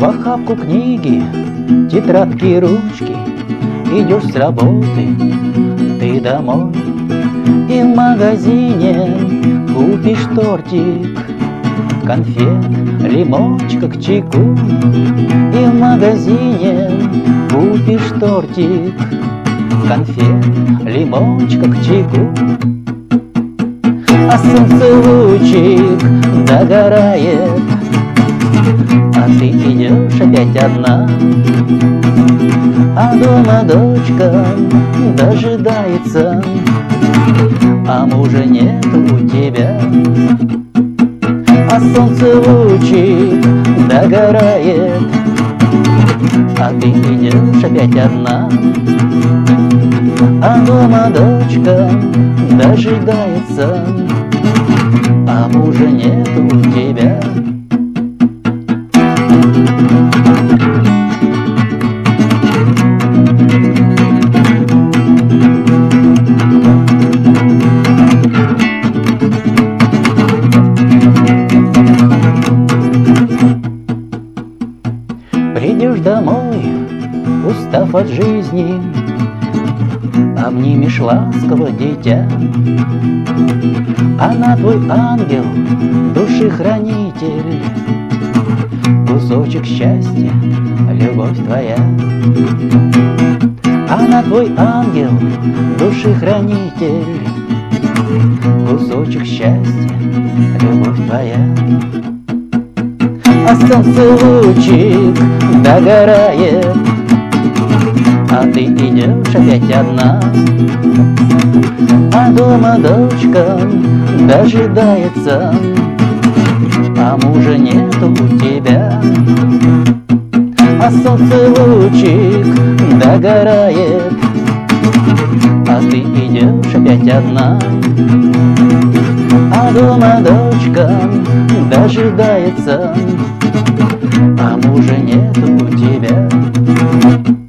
В книги, тетрадки, ручки Идешь с работы, ты домой. И в магазине купишь тортик Конфет, лимончика к чайку И в магазине купишь тортик Конфет, лимончика к чайку А солнце лучик догорает а ты идешь опять одна. А дома дочка дожидается А мужа нет у тебя А солнце лучик догорает. А ты идешь опять одна. А дома дочка дожидается. А мужа нет у тебя домой, устав от жизни, Обнимешь ласково дитя. Она твой ангел, души хранитель, Кусочек счастья, любовь твоя. Она твой ангел, души хранитель, Кусочек счастья, любовь твоя. А солнце лучик догорает А ты идешь опять одна. А дома дочка дожидается. А мужа нет у тебя. А солнце лучик догорает. А ты идешь опять одна. А дома дочка дожидается, а мужа нет у тебя.